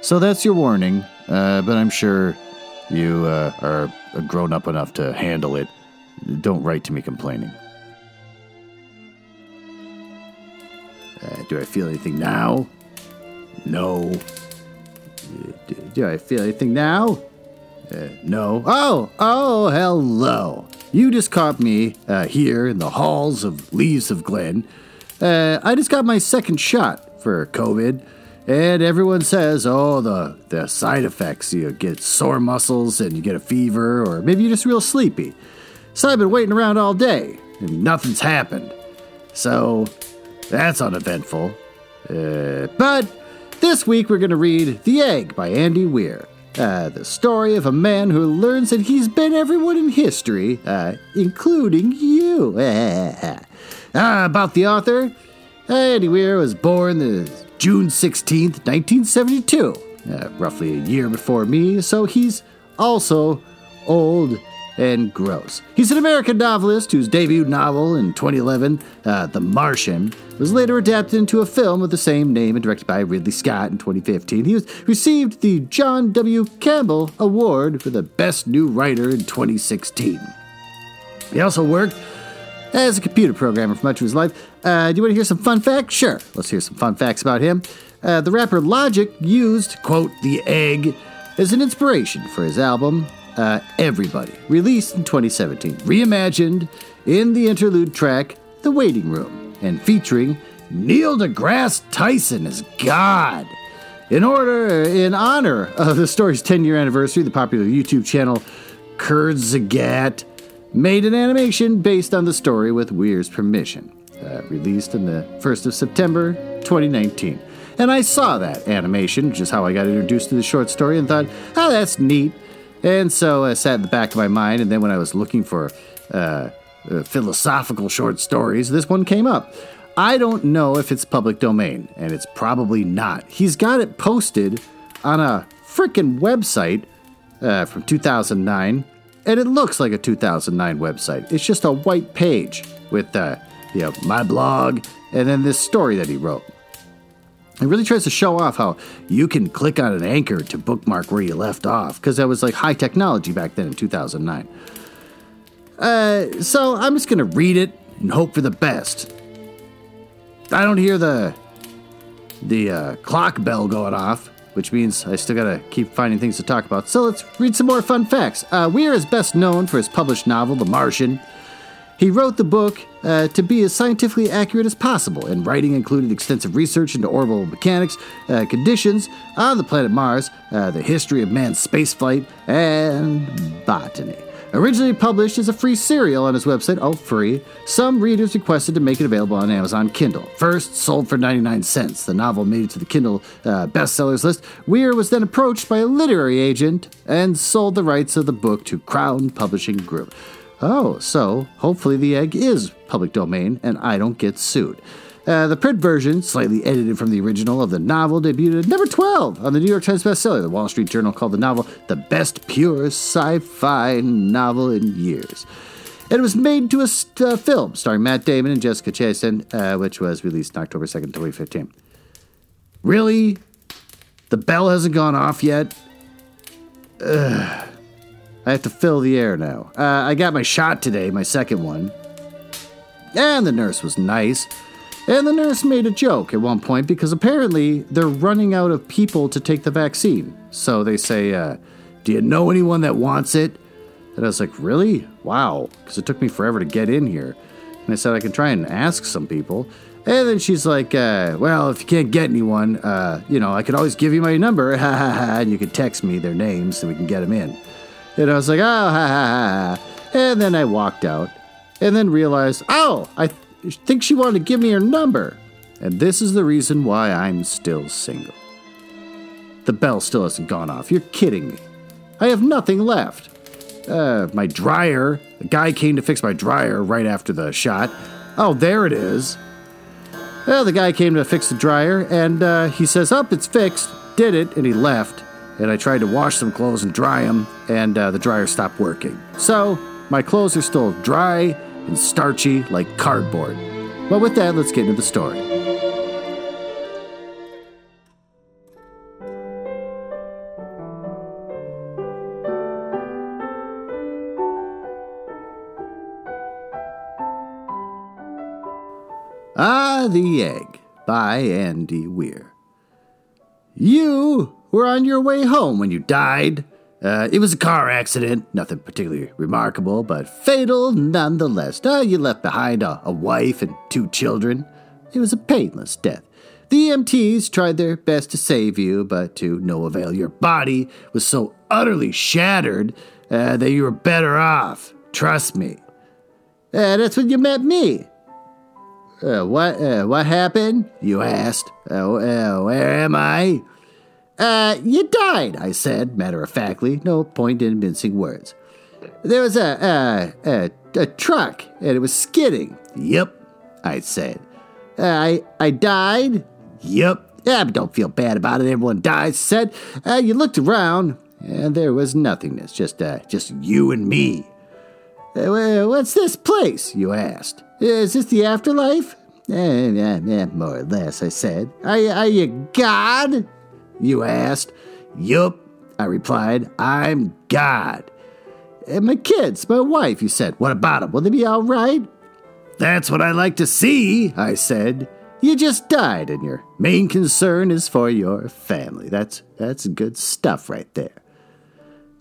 So that's your warning, uh, but I'm sure you uh, are grown up enough to handle it. Don't write to me complaining. Uh, do I feel anything now? No. Do, do I feel anything now? Uh, no. Oh, oh, hello. You just caught me uh, here in the halls of Leaves of Glen. Uh, I just got my second shot for COVID, and everyone says, oh, the, the side effects. You get sore muscles and you get a fever, or maybe you're just real sleepy. So I've been waiting around all day, and nothing's happened. So that's uneventful. Uh, but this week we're going to read The Egg by Andy Weir. Uh, the story of a man who learns that he's been everyone in history, uh, including you. uh, about the author, Andy Weir was born the June 16th, 1972, uh, roughly a year before me, so he's also old and gross. He's an American novelist whose debut novel in 2011, uh, The Martian, was later adapted into a film with the same name and directed by Ridley Scott in 2015. He was, received the John W. Campbell Award for the Best New Writer in 2016. He also worked as a computer programmer for much of his life. Uh, do you want to hear some fun facts? Sure. Let's hear some fun facts about him. Uh, the rapper Logic used, quote, the egg as an inspiration for his album uh, Everybody, released in 2017, reimagined in the interlude track The Waiting Room, and featuring Neil deGrasse Tyson as God. In order, in honor of the story's 10 year anniversary, the popular YouTube channel Kurzgesagt made an animation based on the story with Weir's permission, uh, released in the 1st of September 2019. And I saw that animation, which is how I got introduced to the short story, and thought, oh, that's neat. And so I sat in the back of my mind, and then when I was looking for uh, uh, philosophical short stories, this one came up. I don't know if it's public domain, and it's probably not. He's got it posted on a freaking website uh, from 2009, and it looks like a 2009 website. It's just a white page with, uh, you know, my blog, and then this story that he wrote. It really tries to show off how you can click on an anchor to bookmark where you left off, because that was like high technology back then in 2009. Uh, so I'm just gonna read it and hope for the best. I don't hear the the uh, clock bell going off, which means I still gotta keep finding things to talk about. So let's read some more fun facts. Uh, Weir is best known for his published novel, The Martian. He wrote the book uh, to be as scientifically accurate as possible, and writing included extensive research into orbital mechanics, uh, conditions on the planet Mars, uh, the history of man's spaceflight, and botany. Originally published as a free serial on his website, oh, free, some readers requested to make it available on Amazon Kindle. First sold for 99 cents, the novel made it to the Kindle uh, bestsellers list. Weir was then approached by a literary agent and sold the rights of the book to Crown Publishing Group. Oh, so hopefully the egg is public domain and I don't get sued. Uh, the print version, slightly edited from the original of the novel, debuted at number 12 on the New York Times bestseller. The Wall Street Journal called the novel the best pure sci fi novel in years. It was made into a st- uh, film starring Matt Damon and Jessica Chastain, uh, which was released on October 2nd, 2015. Really? The bell hasn't gone off yet? Ugh. I have to fill the air now. Uh, I got my shot today, my second one. And the nurse was nice. And the nurse made a joke at one point because apparently they're running out of people to take the vaccine. So they say, uh, Do you know anyone that wants it? And I was like, Really? Wow. Because it took me forever to get in here. And I said, I can try and ask some people. And then she's like, uh, Well, if you can't get anyone, uh, you know, I could always give you my number. And you could text me their names so we can get them in. And I was like, Oh, ha ha ha. And then I walked out and then realized, Oh, I. Th- think she wanted to give me her number. And this is the reason why I'm still single. The bell still hasn't gone off. You're kidding me. I have nothing left. Uh, my dryer. A guy came to fix my dryer right after the shot. Oh, there it is. Well, the guy came to fix the dryer, and uh, he says, Up, oh, it's fixed. Did it, and he left. And I tried to wash some clothes and dry them, and uh, the dryer stopped working. So, my clothes are still dry and starchy like cardboard. But with that, let's get into the story. Ah, the Egg by Andy Weir. You were on your way home when you died. Uh, it was a car accident, nothing particularly remarkable, but fatal nonetheless. Uh, you left behind a, a wife and two children. It was a painless death. The EMTs tried their best to save you, but to no avail. Your body was so utterly shattered uh, that you were better off. Trust me. Uh, that's when you met me. Uh, what, uh, what happened? You asked. Uh, uh, where am I? Uh, you died, I said, matter of factly, no point in mincing words. There was a, a, a truck, and it was skidding. Yep, I said. Uh, I, I died? Yep. Yeah, but don't feel bad about it. Everyone dies, said. Uh, you looked around, and there was nothingness, just, uh, just you and me. Uh, what's this place? You asked. Is this the afterlife? Eh, more or less, I said. Are, are you God? You asked. Yup, I replied. I'm God. And my kids, my wife, you said. What about them? Will they be all right? That's what I like to see, I said. You just died, and your main concern is for your family. That's that's good stuff right there.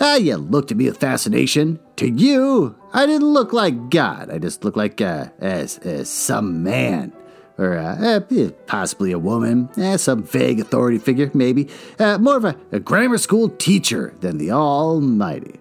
Ah, you looked at me with fascination. To you, I didn't look like God. I just looked like uh, as, as some man. Or uh, uh, possibly a woman, eh, some vague authority figure, maybe. Uh, more of a, a grammar school teacher than the Almighty.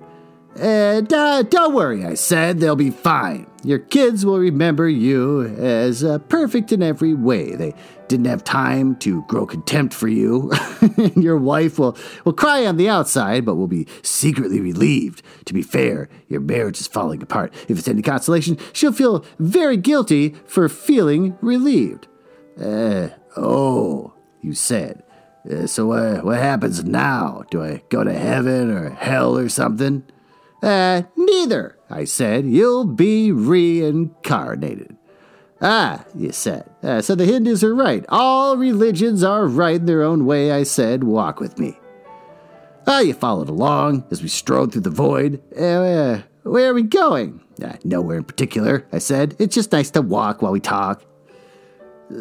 Uh, don't worry, I said, they'll be fine. Your kids will remember you as uh, perfect in every way. They didn't have time to grow contempt for you. your wife will, will cry on the outside, but will be secretly relieved. To be fair, your marriage is falling apart. If it's any consolation, she'll feel very guilty for feeling relieved. Uh, oh, you said. Uh, so uh, what happens now? Do I go to heaven or hell or something? Uh, neither, I said. You'll be reincarnated. Ah, you said. Uh, so the Hindus are right. All religions are right in their own way, I said. Walk with me. Ah, you followed along as we strode through the void. Uh, where are we going? Uh, nowhere in particular, I said. It's just nice to walk while we talk.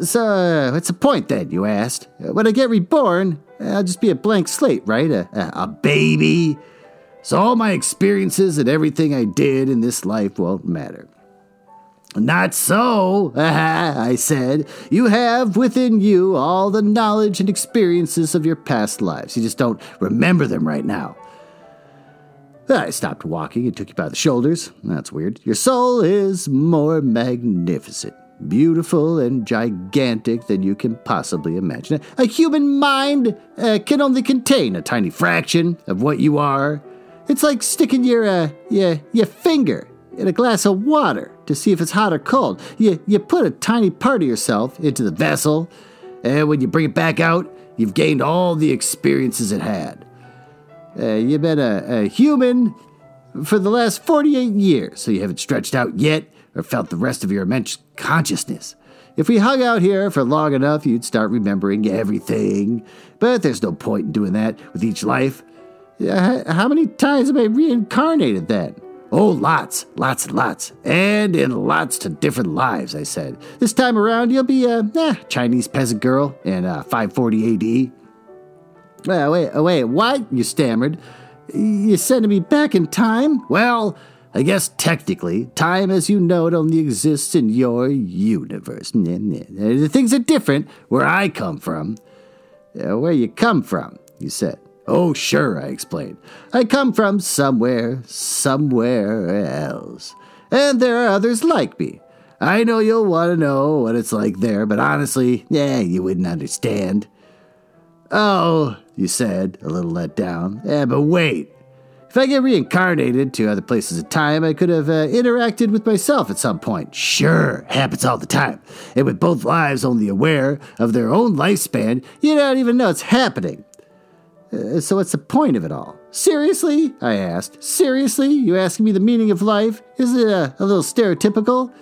So, uh, what's the point then, you asked? When I get reborn, I'll just be a blank slate, right? A, a, a baby so all my experiences and everything I did in this life won't matter. Not so, I said. You have within you all the knowledge and experiences of your past lives. You just don't remember them right now. I stopped walking and took you by the shoulders. That's weird. Your soul is more magnificent, beautiful, and gigantic than you can possibly imagine. A human mind uh, can only contain a tiny fraction of what you are it's like sticking your, uh, your, your finger in a glass of water to see if it's hot or cold. You, you put a tiny part of yourself into the vessel, and when you bring it back out, you've gained all the experiences it had. Uh, you've been a, a human for the last 48 years, so you haven't stretched out yet or felt the rest of your immense consciousness. If we hung out here for long enough, you'd start remembering everything. But there's no point in doing that with each life. How many times have I reincarnated then? Oh, lots, lots and lots, and in lots to different lives, I said. This time around, you'll be a eh, Chinese peasant girl in uh, 540 AD. Uh, wait, uh, wait, what? You stammered. You sending me back in time? Well, I guess technically, time as you know it only exists in your universe. The things are different where I come from. Uh, where you come from, you said. Oh, sure, I explained. I come from somewhere, somewhere else. And there are others like me. I know you'll want to know what it's like there, but honestly, yeah, you wouldn't understand. Oh, you said, a little let down. Yeah, but wait. If I get reincarnated to other places of time, I could have uh, interacted with myself at some point. Sure, happens all the time. And with both lives only aware of their own lifespan, you don't even know it's happening. Uh, so what's the point of it all? Seriously? I asked. Seriously? You asking me the meaning of life? Is it a, a little stereotypical?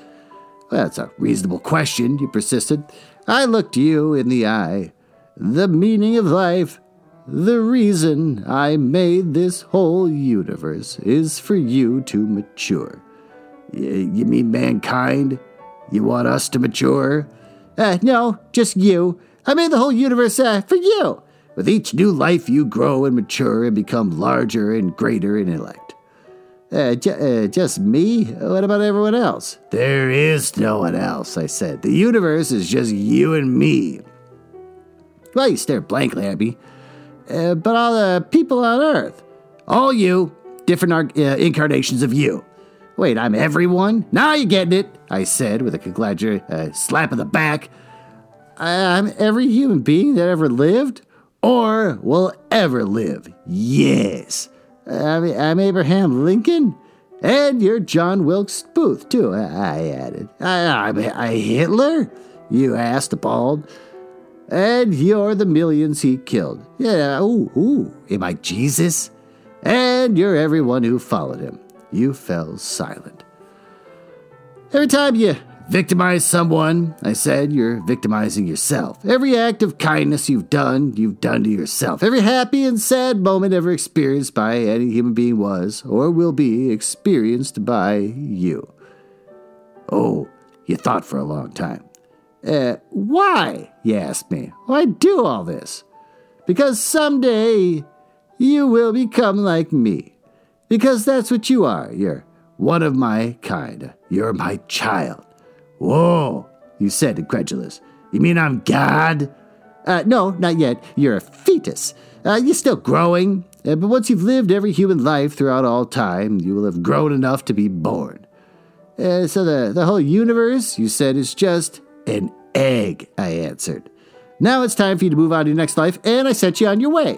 Well, that's a reasonable question, you persisted. I looked you in the eye. The meaning of life the reason I made this whole universe is for you to mature. You mean mankind? You want us to mature? Uh, no, just you. I made the whole universe uh, for you. With each new life, you grow and mature and become larger and greater in intellect. Uh, j- uh, just me? What about everyone else? There is no one else, I said. The universe is just you and me. Well, you stare blankly at me uh, but all the people on Earth. All you, different uh, incarnations of you. Wait, I'm everyone? Now you're getting it, I said with a congratulatory uh, slap of the back. I'm every human being that ever lived or will ever live. Yes. I'm, I'm Abraham Lincoln. And you're John Wilkes Booth, too, I added. I, am I Hitler? You asked, appalled. And you're the millions he killed. Yeah, ooh, ooh, am I Jesus? And you're everyone who followed him. You fell silent. Every time you victimize someone, I said, you're victimizing yourself. Every act of kindness you've done, you've done to yourself. Every happy and sad moment ever experienced by any human being was, or will be, experienced by you. Oh, you thought for a long time. Uh, why? You asked me. Why do all this? Because someday you will become like me. Because that's what you are. You're one of my kind. You're my child. Whoa, you said, incredulous. You mean I'm God? Uh, no, not yet. You're a fetus. Uh, you're still growing. Uh, but once you've lived every human life throughout all time, you will have grown enough to be born. Uh, so the, the whole universe, you said, is just an egg, I answered. Now it's time for you to move on to your next life, and I sent you on your way.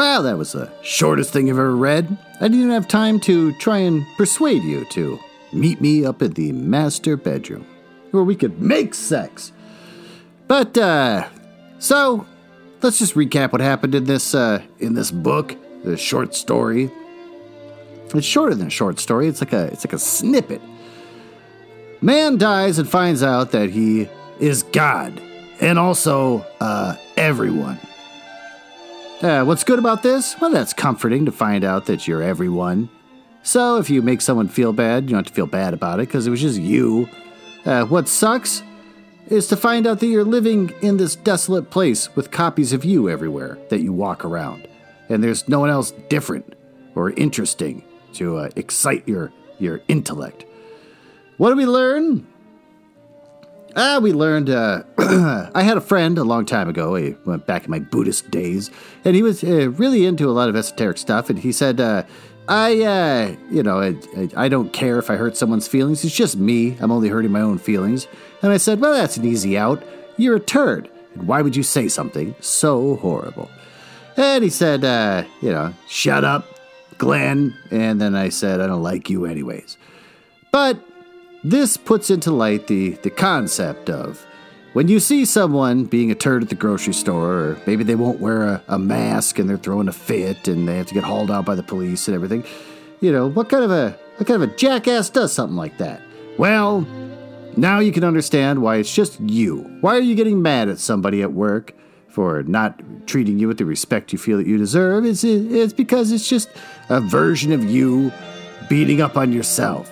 Well, that was the shortest thing I've ever read. I didn't have time to try and persuade you to meet me up in the master bedroom where we could make sex. But uh so let's just recap what happened in this uh in this book, the short story. It's shorter than a short story. It's like a it's like a snippet. Man dies and finds out that he is God and also uh everyone. Uh, what's good about this? Well, that's comforting to find out that you're everyone. So if you make someone feel bad, you don't have to feel bad about it because it was just you uh, what sucks is to find out that you're living in this desolate place with copies of you everywhere that you walk around, and there's no one else different or interesting to uh, excite your your intellect. What do we learn? Ah, we learned. Uh, I had a friend a long time ago. I went back in my Buddhist days, and he was uh, really into a lot of esoteric stuff. And he said, uh, I, uh, you know, I, I, don't care if I hurt someone's feelings. It's just me. I'm only hurting my own feelings. And I said, well, that's an easy out. You're a turd. And why would you say something so horrible? And he said, uh, you know, shut up, Glenn. And then I said, I don't like you anyways. But this puts into light the, the concept of when you see someone being a turd at the grocery store, or maybe they won't wear a, a, mask and they're throwing a fit and they have to get hauled out by the police and everything, you know, what kind of a what kind of a jackass does something like that? Well, now you can understand why it's just you. Why are you getting mad at somebody at work for not treating you with the respect you feel that you deserve? It's, it's because it's just a version of you beating up on yourself.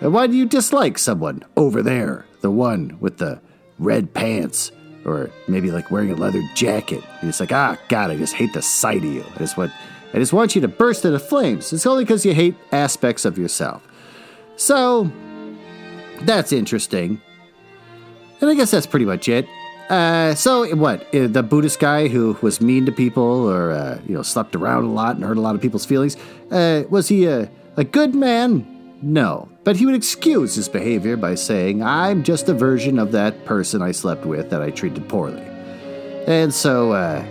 And why do you dislike someone over there, the one with the red pants or maybe like wearing a leather jacket. Just like, ah, God, I just hate the sight of you. I just want, I just want you to burst into flames. It's only because you hate aspects of yourself. So, that's interesting. And I guess that's pretty much it. Uh, so what? uh, The Buddhist guy who was mean to people, or uh, you know, slept around a lot and hurt a lot of people's feelings. Uh, was he a, a good man? No, but he would excuse his behavior by saying, "I'm just a version of that person I slept with that I treated poorly." And so, uh,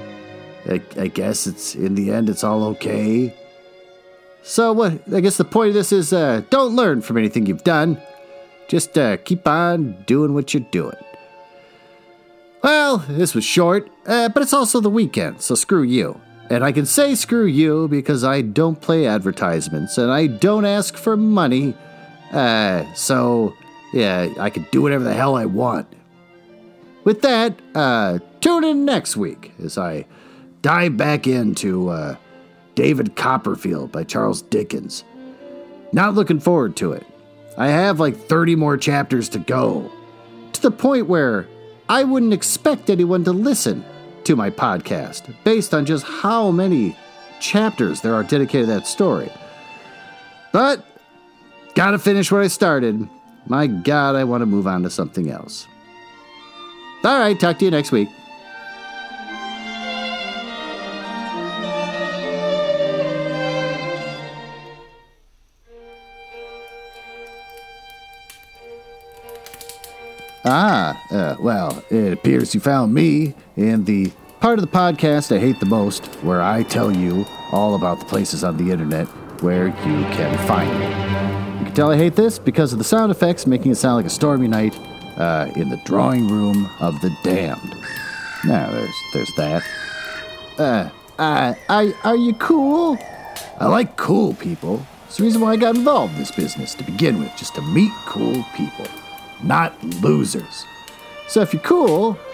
I, I guess it's in the end, it's all okay. So what? I guess the point of this is, uh, don't learn from anything you've done. Just uh, keep on doing what you're doing. Well, this was short, uh, but it's also the weekend, so screw you. And I can say screw you because I don't play advertisements and I don't ask for money. Uh, so, yeah, I can do whatever the hell I want. With that, uh, tune in next week as I dive back into uh, David Copperfield by Charles Dickens. Not looking forward to it. I have like 30 more chapters to go, to the point where I wouldn't expect anyone to listen to my podcast based on just how many chapters there are dedicated to that story. But, gotta finish what I started. My God, I want to move on to something else. All right, talk to you next week. Ah, uh, well, it appears you found me in the part of the podcast I hate the most, where I tell you all about the places on the internet where you can find me. You can tell I hate this because of the sound effects making it sound like a stormy night uh, in the drawing room of the damned. Now, there's there's that. Uh, uh, I, are you cool? I like cool people. It's the reason why I got involved in this business to begin with, just to meet cool people, not losers. So if you're cool,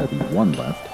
There's be one left.